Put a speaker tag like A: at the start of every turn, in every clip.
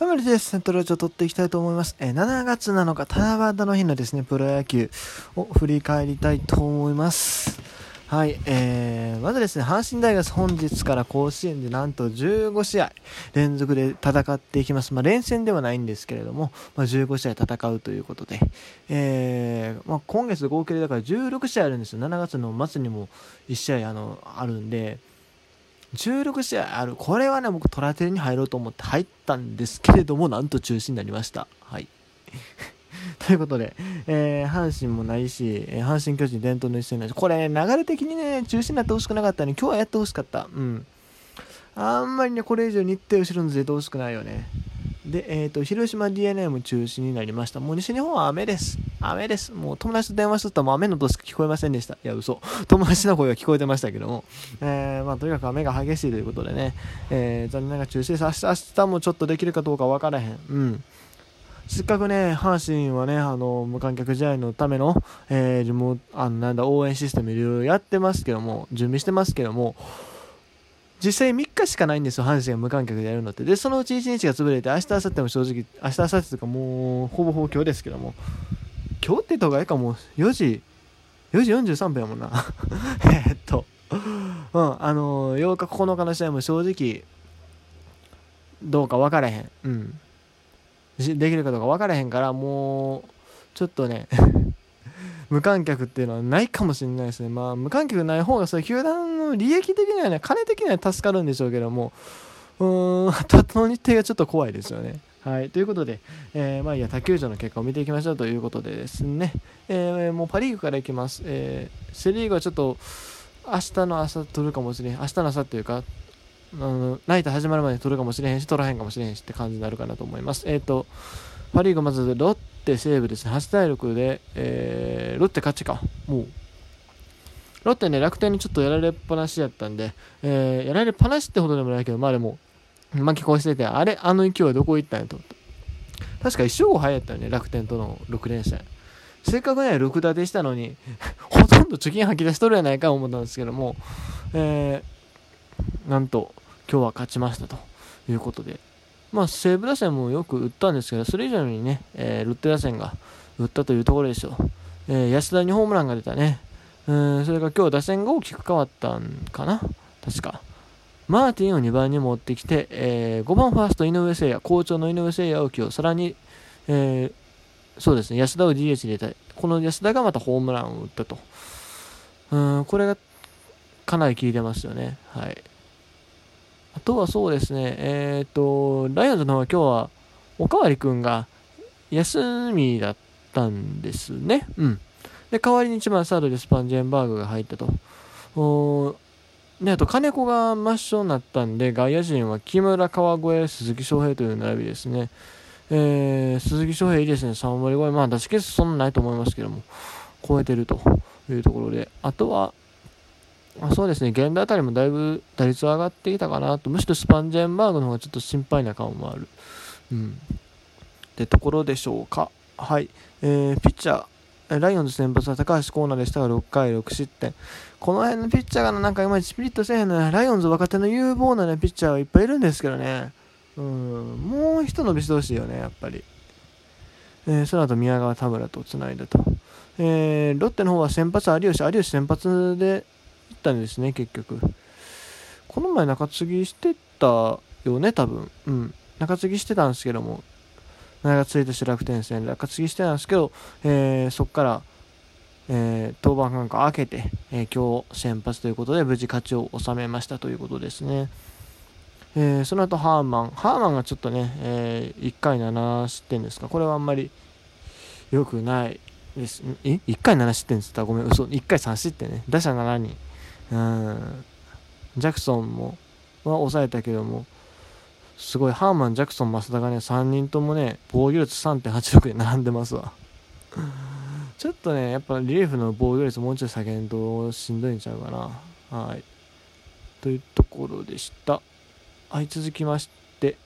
A: ハムリです。セントラジオ取っていきたいと思います。えー、7月7日、七夕の日のですね、プロ野球を振り返りたいと思います。はい、えー、まずですね、阪神大学本日から甲子園でなんと15試合連続で戦っていきます。まあ、連戦ではないんですけれども、まあ、15試合戦うということで、えー、まあ、今月合計でだから16試合あるんですよ。7月の末にも1試合あのあるんで、16試合ある。これはね、僕、トラテルに入ろうと思って入ったんですけれども、なんと中止になりました。はい。ということで、えー、阪神もないし、えー、阪神巨人伝統の一戦ないし、これ、流れ的にね、中止になってほしくなかったのに、今日はやってほしかった。うん。あんまりね、これ以上日程後ろにずれてほしくないよね。で、えっ、ー、と、広島 DNA も中止になりました。もう西日本は雨です。雨です。もう友達と電話しとったらもう雨の音しか聞こえませんでした。いや、嘘。友達の声は聞こえてましたけども。えー、まあ、とにかく雨が激しいということでね、えー、残念ながら中止です。明日、明日もちょっとできるかどうか分からへん。うん。せっかくね、阪神はね、あの、無観客試合のための、えー、リモあの、なんだ、応援システムいろいろやってますけども、準備してますけども、実際3日しかないんですよ、阪神が無観客でやるのって。で、そのうち1日が潰れて、明日、明後日も正直、明日、明後日とかもう、ほぼほぼ今日ですけども、今日って言った方がいいかも、4時、4時43分やもんな。えっと、うん、あの8日、9日の試合も正直、どうか分からへん。うん。できるかどうか分からへんから、もう、ちょっとね無観客っていうのはないかもしれないですね。まあ、無観客ない方が、それ、球団の利益的にはね、金的には助かるんでしょうけども、うーん、後の日程がちょっと怖いですよね。はい。ということで、えー、まあいや、他球場の結果を見ていきましょうということでですね、えー、もうパ・リーグからいきます。えー、セ・リーグはちょっと、明日の朝取るかもしれん。明日の朝っていうか、あのナイト始まるまで取るかもしれへんし、取らへんかもしれへんしって感じになるかなと思います。えっ、ー、と、パ・リーグまずロッテ、西武ですね、8対6で、えー、ロッテ勝ちか。もう。ロッテね、楽天にちょっとやられっぱなしやったんで、えー、やられっぱなしってほどでもないけど、まあでも、巻き越してて、あれ、あの勢いはどこ行ったんやと。確か一勝5敗やったよね、楽天との6連戦。せっかくね、6立てしたのに、ほとんど貯金吐き出しとるやないか思ったんですけども、えー、なんと、今日は勝ちましたということで、まあ、西武打線もよく打ったんですけど、それ以上にね、えー、ロッテ打線が打ったというところでしょう。えー、安田にホームランが出たね。うん、それが今日打線が大きく変わったんかな確か。マーティンを2番に持ってきて、えー、5番ファースト井上誠也、好調の井上誠也を起用、さらに、えー、そうですね、安田を DH に入れた。この安田がまたホームランを打ったと。うん、これがかなり効いてますよね。はい。あとはそうですね、えっ、ー、と、ライオンズの方は今日は、おかわりくんが休みだったんですね。うん。で、代わりに1番サードでスパンジェンバーグが入ったと。おで、あと金子が抹消になったんで、外野陣は木村、川越、鈴木翔平という並びですね。えー、鈴木翔平いいですね、3割超え。まあ、出し決そんなないと思いますけども、超えてるというところで、あとは、あそうですね、現代あたりもだいぶ打率は上がってきたかなと、むしろスパンジェンバーグの方がちょっと心配な感もある。うん。ってところでしょうか。はい。えー、ピッチャー、ライオンズ先発は高橋光成でしたが6回6失点。この辺のピッチャーがなんかいまいちピリットせえへんのね、ライオンズ若手の有望な、ね、ピッチャーはいっぱいいるんですけどね。うん、もう一伸びしてほしいよね、やっぱり。えー、その後宮川田村とつないだと。えー、ロッテの方は先発有吉、有吉先発でったんですね、結局。この前中継ぎしてたよね、多分。うん。中継ぎしてたんですけども、7月1日楽天戦、中継ぎしてたんですけど、えー、そこから、えー、登板間隔開けて、えー、今日先発ということで無事勝ちを収めましたということですね。えー、その後ハーマン。ハーマンがちょっとね、えー、1回7失点ですか。これはあんまり良くないです。え ?1 回7失点って言ったらごめん、嘘。1回3失点ね。打者7人？うん。ジャクソンも、は抑えたけども、すごい、ハーマン、ジャクソン、増田がね、3人ともね、防御率3.86で並んでますわ。ちょっとね、やっぱリリーフの防御率もうちょい下げんとしんどいんちゃうかな。はい。というところでした。はい、続きまして、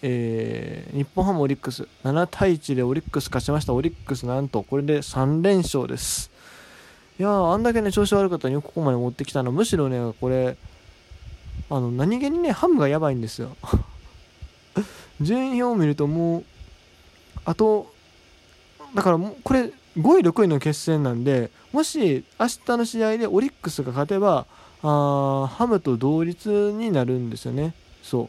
A: えー、日本ハムオリックス、7対1でオリックス勝ちました。オリックスなんと、これで3連勝です。いや、あんだけね、調子悪かったのにここまで持ってきたの。むしろね、これ、あの、何気にね、ハムがやばいんですよ。順位表を見るともうあとだからもうこれ5位6位の決戦なんでもし明日の試合でオリックスが勝てばあハムと同率になるんですよねそう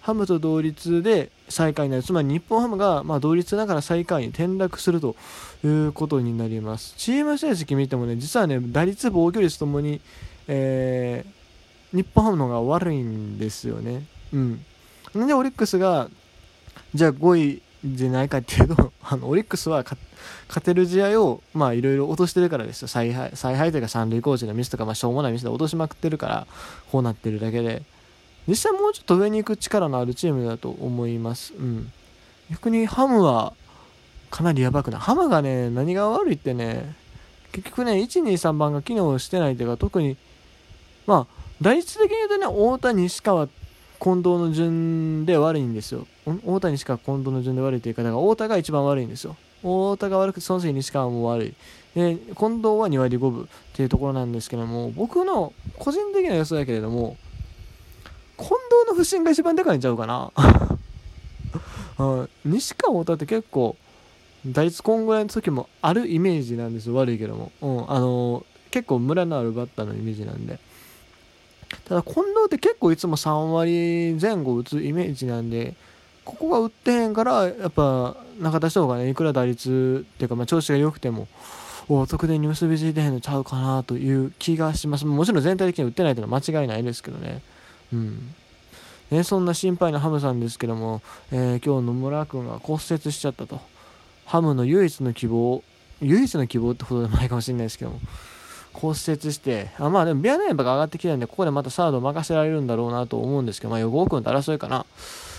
A: ハムと同率で最下位になる。つまり日本ハムがまあ同率ながら最下位に転落するということになります。チーム成績見てもね実はね打率防御率ともに、えー、日本ハムの方が悪いんですよね。うん。なんでオリックスがじゃあ5位じゃないかっていうと あのオリックスは勝てる試合をまあいろいろ落としてるからですよ。采配采配というか三塁コーチのミスとか、まあ、しょうもないミスで落としまくってるからこうなってるだけで。実際もうちょっと上に行く力のあるチームだと思いますうん逆にハムはかなりやばくない？ハムがね何が悪いってね結局ね123番が機能してないというか特にまあ打率的に言うとね太田西川近藤の順で悪いんですよ。大谷しか近藤の順で悪いという方が、太田が一番悪いんですよ。太田が悪くて、その次西川も悪い。で、近藤は2割5分っていうところなんですけども、僕の個人的な予想だけれども、近藤の不振が一番でかいんちゃうかな。西川太田って結構、打率こんぐらいの時もあるイメージなんですよ。悪いけども。うん、あのー、結構ムラのあるバッターのイメージなんで。ただ近藤って結構いつも3割前後打つイメージなんで、ここが打ってへんから、やっぱ中田翔がね、いくら打率っていうか、まあ、調子が良くても、お得点に結びついてへんのちゃうかなという気がします。もちろん全体的に打ってないというのは間違いないですけどね。うん。ね、そんな心配なハムさんですけども、えー、今日野村君が骨折しちゃったと。ハムの唯一の希望、唯一の希望ってほどでもないかもしれないですけども、骨折して、あまあでもビアネーバーが上がってきたんで、ここでまたサード任せられるんだろうなと思うんですけど、まあ、横尾君と争いかな。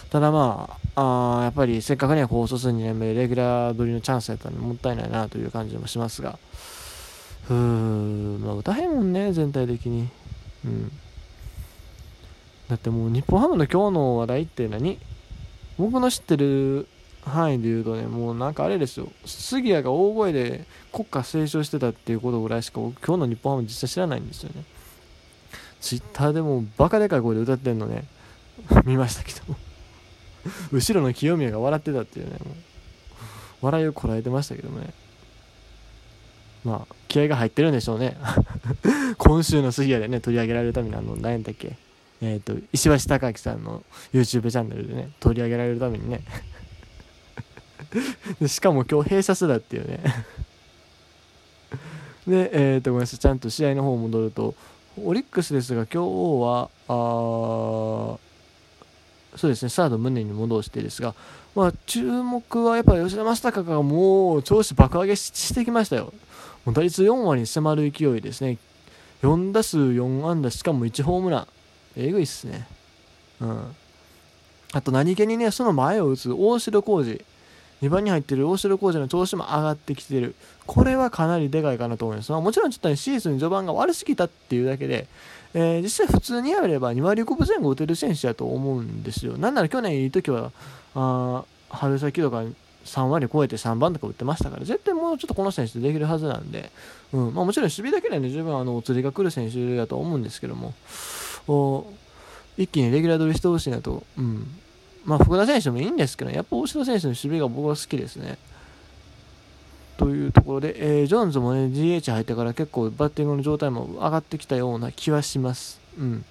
A: ただまあ、あやっぱりせっかくね、高卒2年目レギュラー取りのチャンスやったんで、もったいないなという感じもしますが、うーん、まあ、歌へんもんね、全体的に。うん。だってもう日本ハムの今日の話題って何？僕の知ってる範囲で言うとね、もうなんかあれですよ、杉谷が大声で国家斉唱してたっていうことぐらいしか、今日の日本ハム実際知らないんですよね。ツイッターでもバカでかい声で歌ってんのね、見ましたけど後ろの清宮が笑ってたっていうね、もう、笑いをこらえてましたけどね。まあ、気合が入ってるんでしょうね。今週の杉谷でね、取り上げられるために、あの、何やったっけ、え、ー、と、石橋貴明さんの YouTube チャンネルでね、取り上げられるためにね しかも今日閉鎖すだっていうね で、えっ、ー、と、ごめんなさい、ちゃんと試合の方戻ると、オリックスですが、今日は、あそうですね、サード胸に戻してですが、まあ、注目はやっぱり吉田正尚がもう調子爆上げしてきましたよ。もう打率4割に迫る勢いですね。4打数4安打、しかも1ホームラン。えぐいっすね。うん。あと何気にね、その前を打つ大城浩二。2番に入ってる大城浩二の調子も上がってきてる。これはかなりでかいかなと思います。まあ、もちろんちょっとね、シーズン序盤が悪すぎたっていうだけで、えー、実際普通にやれば2割5分前後打てる選手だと思うんですよ。なんなら去年いい時は、あ春先とか3割超えて3番とか打ってましたから、絶対もうちょっとこの選手できるはずなんで、うんまあ、もちろん守備だけでね、十分あのお釣りが来る選手だと思うんですけども、一気にレギュラー取りしてほしいなと、うん、まあ、福田選手もいいんですけど、やっぱ大城選手の守備が僕は好きですね。というところで、えー、ジョーンズもね、GH 入ってから結構バッティングの状態も上がってきたような気はします。うん。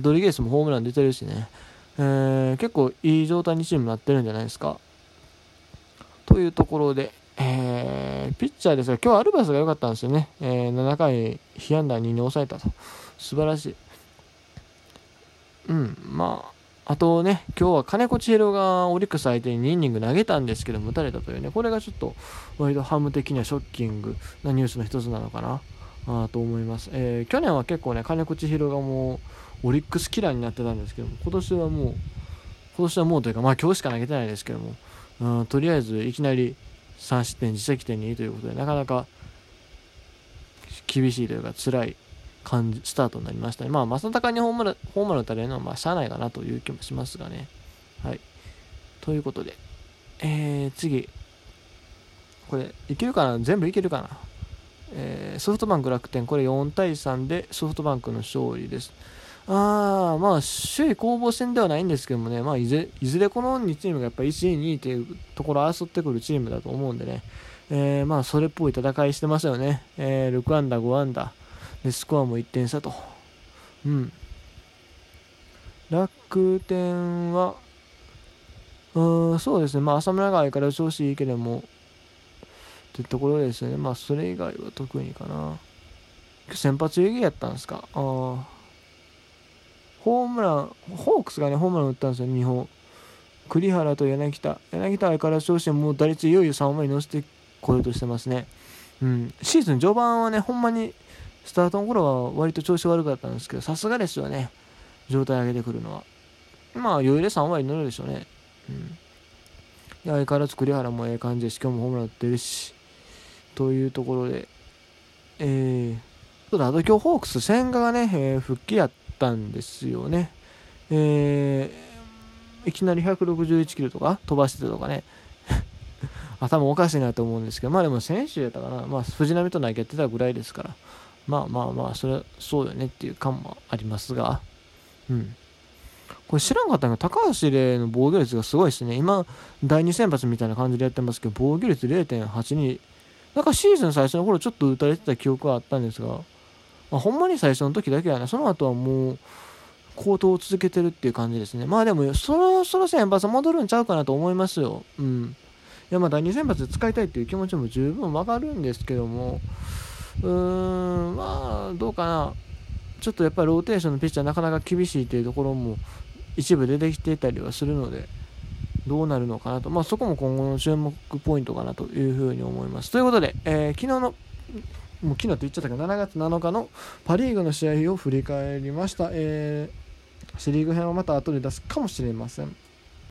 A: ドリゲースもホームラン出てるしね、えー、結構いい状態にチームなってるんじゃないですか。というところで、えー、ピッチャーですが、今日はアルバスが良かったんですよね。えー、7回、被安打2に抑えたと。素晴らしい。うん、まあ、あとね、今日は金子千尋がオリックス相手に2イニング投げたんですけど、打たれたというね、これがちょっと割とハム的にはショッキングなニュースの一つなのかなあと思います、えー、去年は結構ね、金子千尋がもうオリックスキラーになってたんですけども、今年はもう、今年はもうというか、まあ今日しか投げてないですけども、うん、とりあえずいきなり3失点、自責点にということで、なかなか厳しいというか辛い感じ、スタートになりましたね。まあ、正隆にホームラン、ホームラン打たれるのは、まあ、しゃあないかなという気もしますがね。はい。ということで、えー、次。これ、いけるかな？全部いけるかな？えー、ソフトバンク楽天、これ4対3でソフトバンクの勝利です。あーまあ、首位攻防戦ではないんですけどもね、まあいず、いずれこの2チームがやっぱ1位、2位というところを争ってくるチームだと思うんでね、えー、まあ、それっぽい戦いしてますよね。えー、6アンダー、5アンダー。で、スコアも1点差と。うん。楽天は、うん、そうですね、まあ、浅村が相変わらず調子いいけども、ってところですね。まあ、それ以外は特にかな。先発遊戯やったんですか？ああ。ホームラン、ホークスがね、ホームラン打ったんですよ、2本。栗原と柳田。柳田相変わらず調子でもう打率いよいよ3割に乗せてこようとしてますね。うん。シーズン序盤はね、ほんまに、スタートの頃は割と調子悪かったんですけど、さすがですよね。状態上げてくるのは。まあ、余裕で3割乗るでしょうね。うん。相変わらず栗原もええ感じでし、今日もホームラン打ってるし。というところで、えー、そうだ、あと今日ホークス、千賀がね、えー、復帰やったんですよね。えー、いきなり161キロとか飛ばしてたとかね。頭おかしいなと思うんですけど、まあでも選手やったかな。まあ藤波と投げてたぐらいですから。まあまあまあ、それはそうよねっていう感もありますが。うん。これ知らんかったのが高橋礼の防御率がすごいですね。今、第2先発みたいな感じでやってますけど、防御率0.82。なんかシーズン最初の頃ちょっと打たれてた記憶はあったんですが、まあ、ほんまに最初の時だけはね、その後はもう、高騰を続けてるっていう感じですね。まあでも、そろそろ先発戻るんちゃうかなと思いますよ。うん。いや、まあ第2先発使いたいっていう気持ちも十分わかるんですけども、うーん、まあ、どうかな。ちょっとやっぱりローテーションのピッチャーなかなか厳しいというところも一部出てきてたりはするので、どうなるのかなと、まあ、そこも今後の注目ポイントかなというふうに思います。ということで、えー、昨日のもう昨日と言っちゃったけど7月7日のパ・リーグの試合を振り返りました、えー、シリーグ編はまた後で出すかもしれません。